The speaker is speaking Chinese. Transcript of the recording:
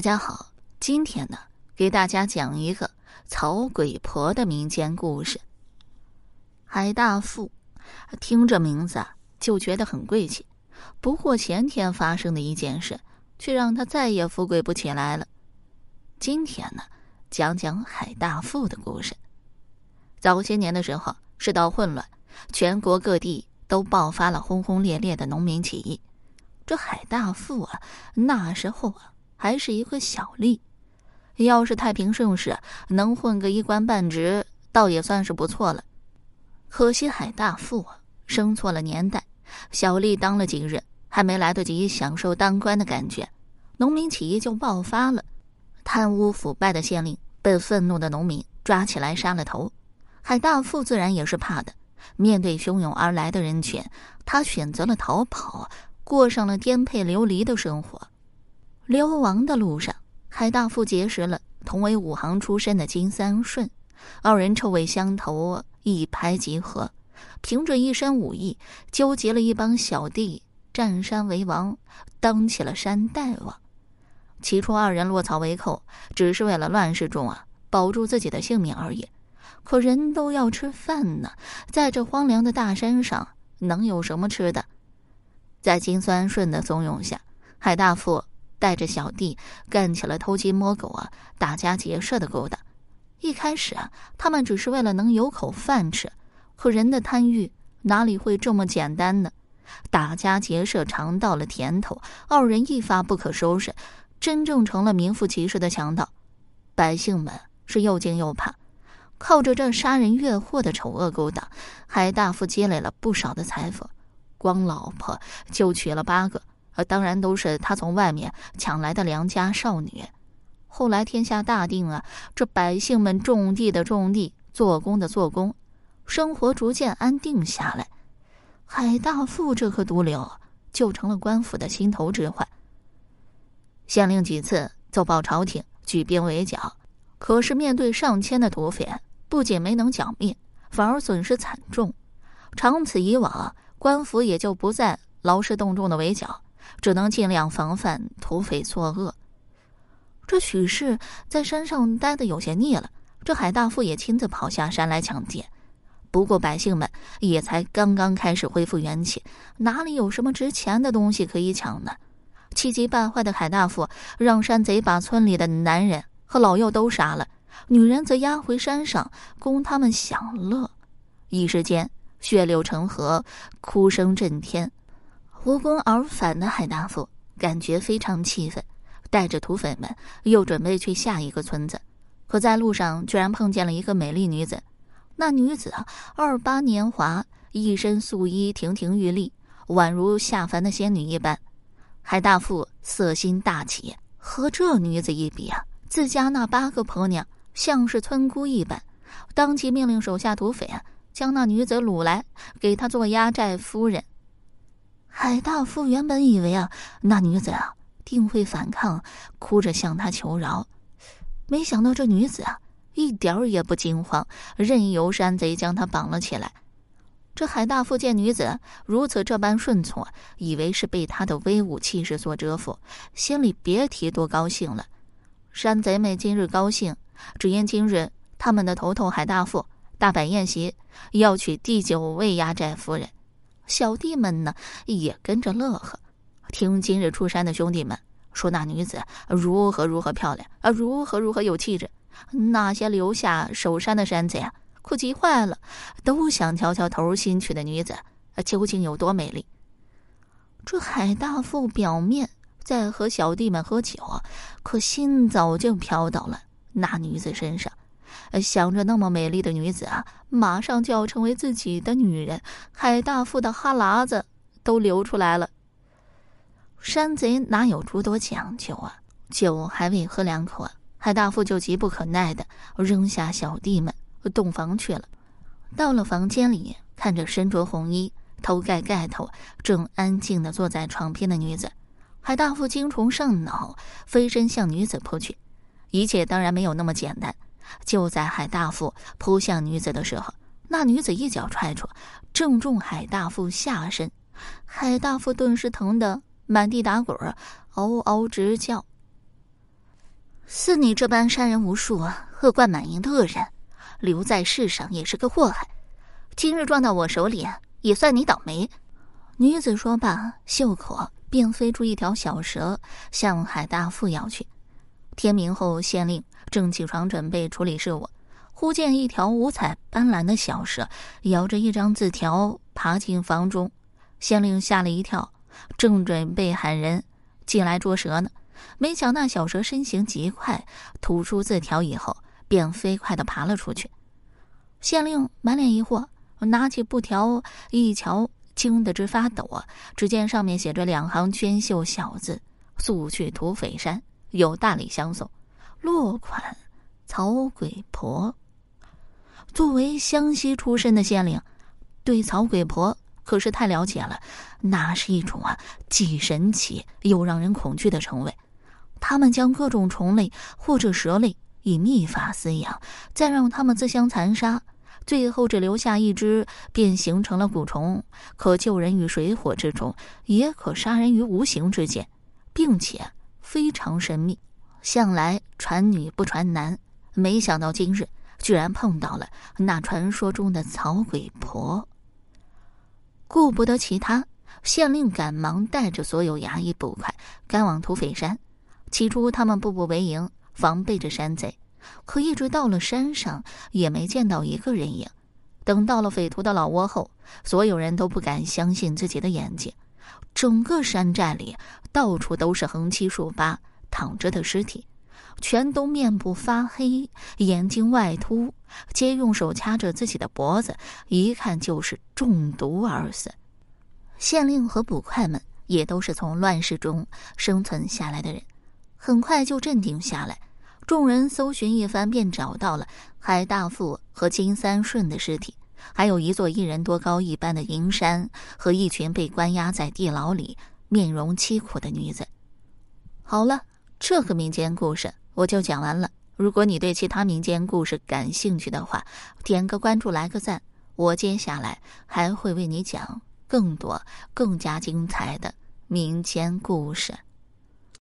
大家好，今天呢，给大家讲一个曹鬼婆的民间故事。海大富，听这名字，就觉得很贵气。不过前天发生的一件事，却让他再也富贵不起来了。今天呢，讲讲海大富的故事。早些年的时候，世道混乱，全国各地都爆发了轰轰烈烈的农民起义。这海大富啊，那时候啊。还是一个小吏，要是太平盛世，能混个一官半职，倒也算是不错了。可惜海大富啊，生错了年代，小吏当了几日，还没来得及享受当官的感觉，农民起义就爆发了。贪污腐败的县令被愤怒的农民抓起来杀了头，海大富自然也是怕的。面对汹涌而来的人群，他选择了逃跑，过上了颠沛流离的生活。流亡的路上，海大富结识了同为武行出身的金三顺，二人臭味相投，一拍即合，凭着一身武艺，纠集了一帮小弟，占山为王，当起了山大王。起初，二人落草为寇，只是为了乱世中啊保住自己的性命而已。可人都要吃饭呢，在这荒凉的大山上，能有什么吃的？在金三顺的怂恿下，海大富。带着小弟干起了偷鸡摸狗啊、打家劫舍的勾当。一开始啊，他们只是为了能有口饭吃，可人的贪欲哪里会这么简单呢？打家劫舍尝到了甜头，二人一发不可收拾，真正成了名副其实的强盗。百姓们是又惊又怕，靠着这杀人越货的丑恶勾当，还大富积累了不少的财富，光老婆就娶了八个。当然都是他从外面抢来的良家少女。后来天下大定啊，这百姓们种地的种地，做工的做工，生活逐渐安定下来。海大富这颗毒瘤就成了官府的心头之患。县令几次奏报朝廷，举兵围剿，可是面对上千的土匪，不仅没能剿灭，反而损失惨重。长此以往，官府也就不再劳师动众的围剿。只能尽量防范土匪作恶。这许氏在山上待的有些腻了，这海大富也亲自跑下山来抢劫。不过百姓们也才刚刚开始恢复元气，哪里有什么值钱的东西可以抢呢？气急败坏的海大富让山贼把村里的男人和老幼都杀了，女人则押回山上供他们享乐。一时间血流成河，哭声震天。无功而返的海大富感觉非常气愤，带着土匪们又准备去下一个村子，可在路上居然碰见了一个美丽女子。那女子啊，二八年华，一身素衣，亭亭玉立，宛如下凡的仙女一般。海大富色心大起，和这女子一比啊，自家那八个婆娘像是村姑一般，当即命令手下土匪啊，将那女子掳来，给她做压寨夫人。海大富原本以为啊，那女子啊定会反抗，哭着向他求饶，没想到这女子啊一点儿也不惊慌，任由山贼将她绑了起来。这海大富见女子如此这般顺从，以为是被她的威武气势所折服，心里别提多高兴了。山贼们今日高兴，只因今日他们的头头海大富大摆宴席，要娶第九位压寨夫人。小弟们呢也跟着乐呵，听今日出山的兄弟们说那女子如何如何漂亮啊，如何如何有气质。那些留下守山的山贼啊，可急坏了，都想瞧瞧头新娶的女子究竟有多美丽。这海大富表面在和小弟们喝酒，可心早就飘到了那女子身上。想着那么美丽的女子啊，马上就要成为自己的女人，海大富的哈喇子都流出来了。山贼哪有诸多讲究啊？酒还未喝两口，海大富就急不可耐的扔下小弟们，洞房去了。到了房间里，看着身着红衣、头盖盖头、正安静的坐在床边的女子，海大富精虫上脑，飞身向女子扑去。一切当然没有那么简单。就在海大富扑向女子的时候，那女子一脚踹出，正中海大富下身。海大富顿时疼得满地打滚，嗷嗷直叫。似你这般杀人无数、恶贯满盈的恶人，留在世上也是个祸害。今日撞到我手里，也算你倒霉。女子说罢，袖口便飞出一条小蛇，向海大富咬去。天明后，县令正起床准备处理事务，忽见一条五彩斑斓的小蛇咬着一张字条爬进房中。县令吓了一跳，正准备喊人进来捉蛇呢。没想那小蛇身形极快，吐出字条以后，便飞快的爬了出去。县令满脸疑惑，拿起布条一瞧，惊得直发抖啊！只见上面写着两行娟秀小字：“速去土匪山，有大礼相送。”落款曹鬼婆。作为湘西出身的县令，对曹鬼婆可是太了解了。那是一种啊，既神奇又让人恐惧的称谓。他们将各种虫类或者蛇类以秘法饲养，再让它们自相残杀，最后只留下一只，便形成了蛊虫，可救人于水火之中，也可杀人于无形之间，并且非常神秘。向来传女不传男，没想到今日居然碰到了那传说中的草鬼婆。顾不得其他，县令赶忙带着所有衙役捕快赶往土匪山。起初，他们步步为营，防备着山贼。可一直到了山上，也没见到一个人影。等到了匪徒的老窝后，所有人都不敢相信自己的眼睛。整个山寨里，到处都是横七竖八躺着的尸体，全都面部发黑，眼睛外凸，皆用手掐着自己的脖子，一看就是中毒而死。县令和捕快们也都是从乱世中生存下来的人。很快就镇定下来，众人搜寻一番，便找到了海大富和金三顺的尸体，还有一座一人多高一般的银山和一群被关押在地牢里、面容凄苦的女子。好了，这个民间故事我就讲完了。如果你对其他民间故事感兴趣的话，点个关注，来个赞，我接下来还会为你讲更多、更加精彩的民间故事。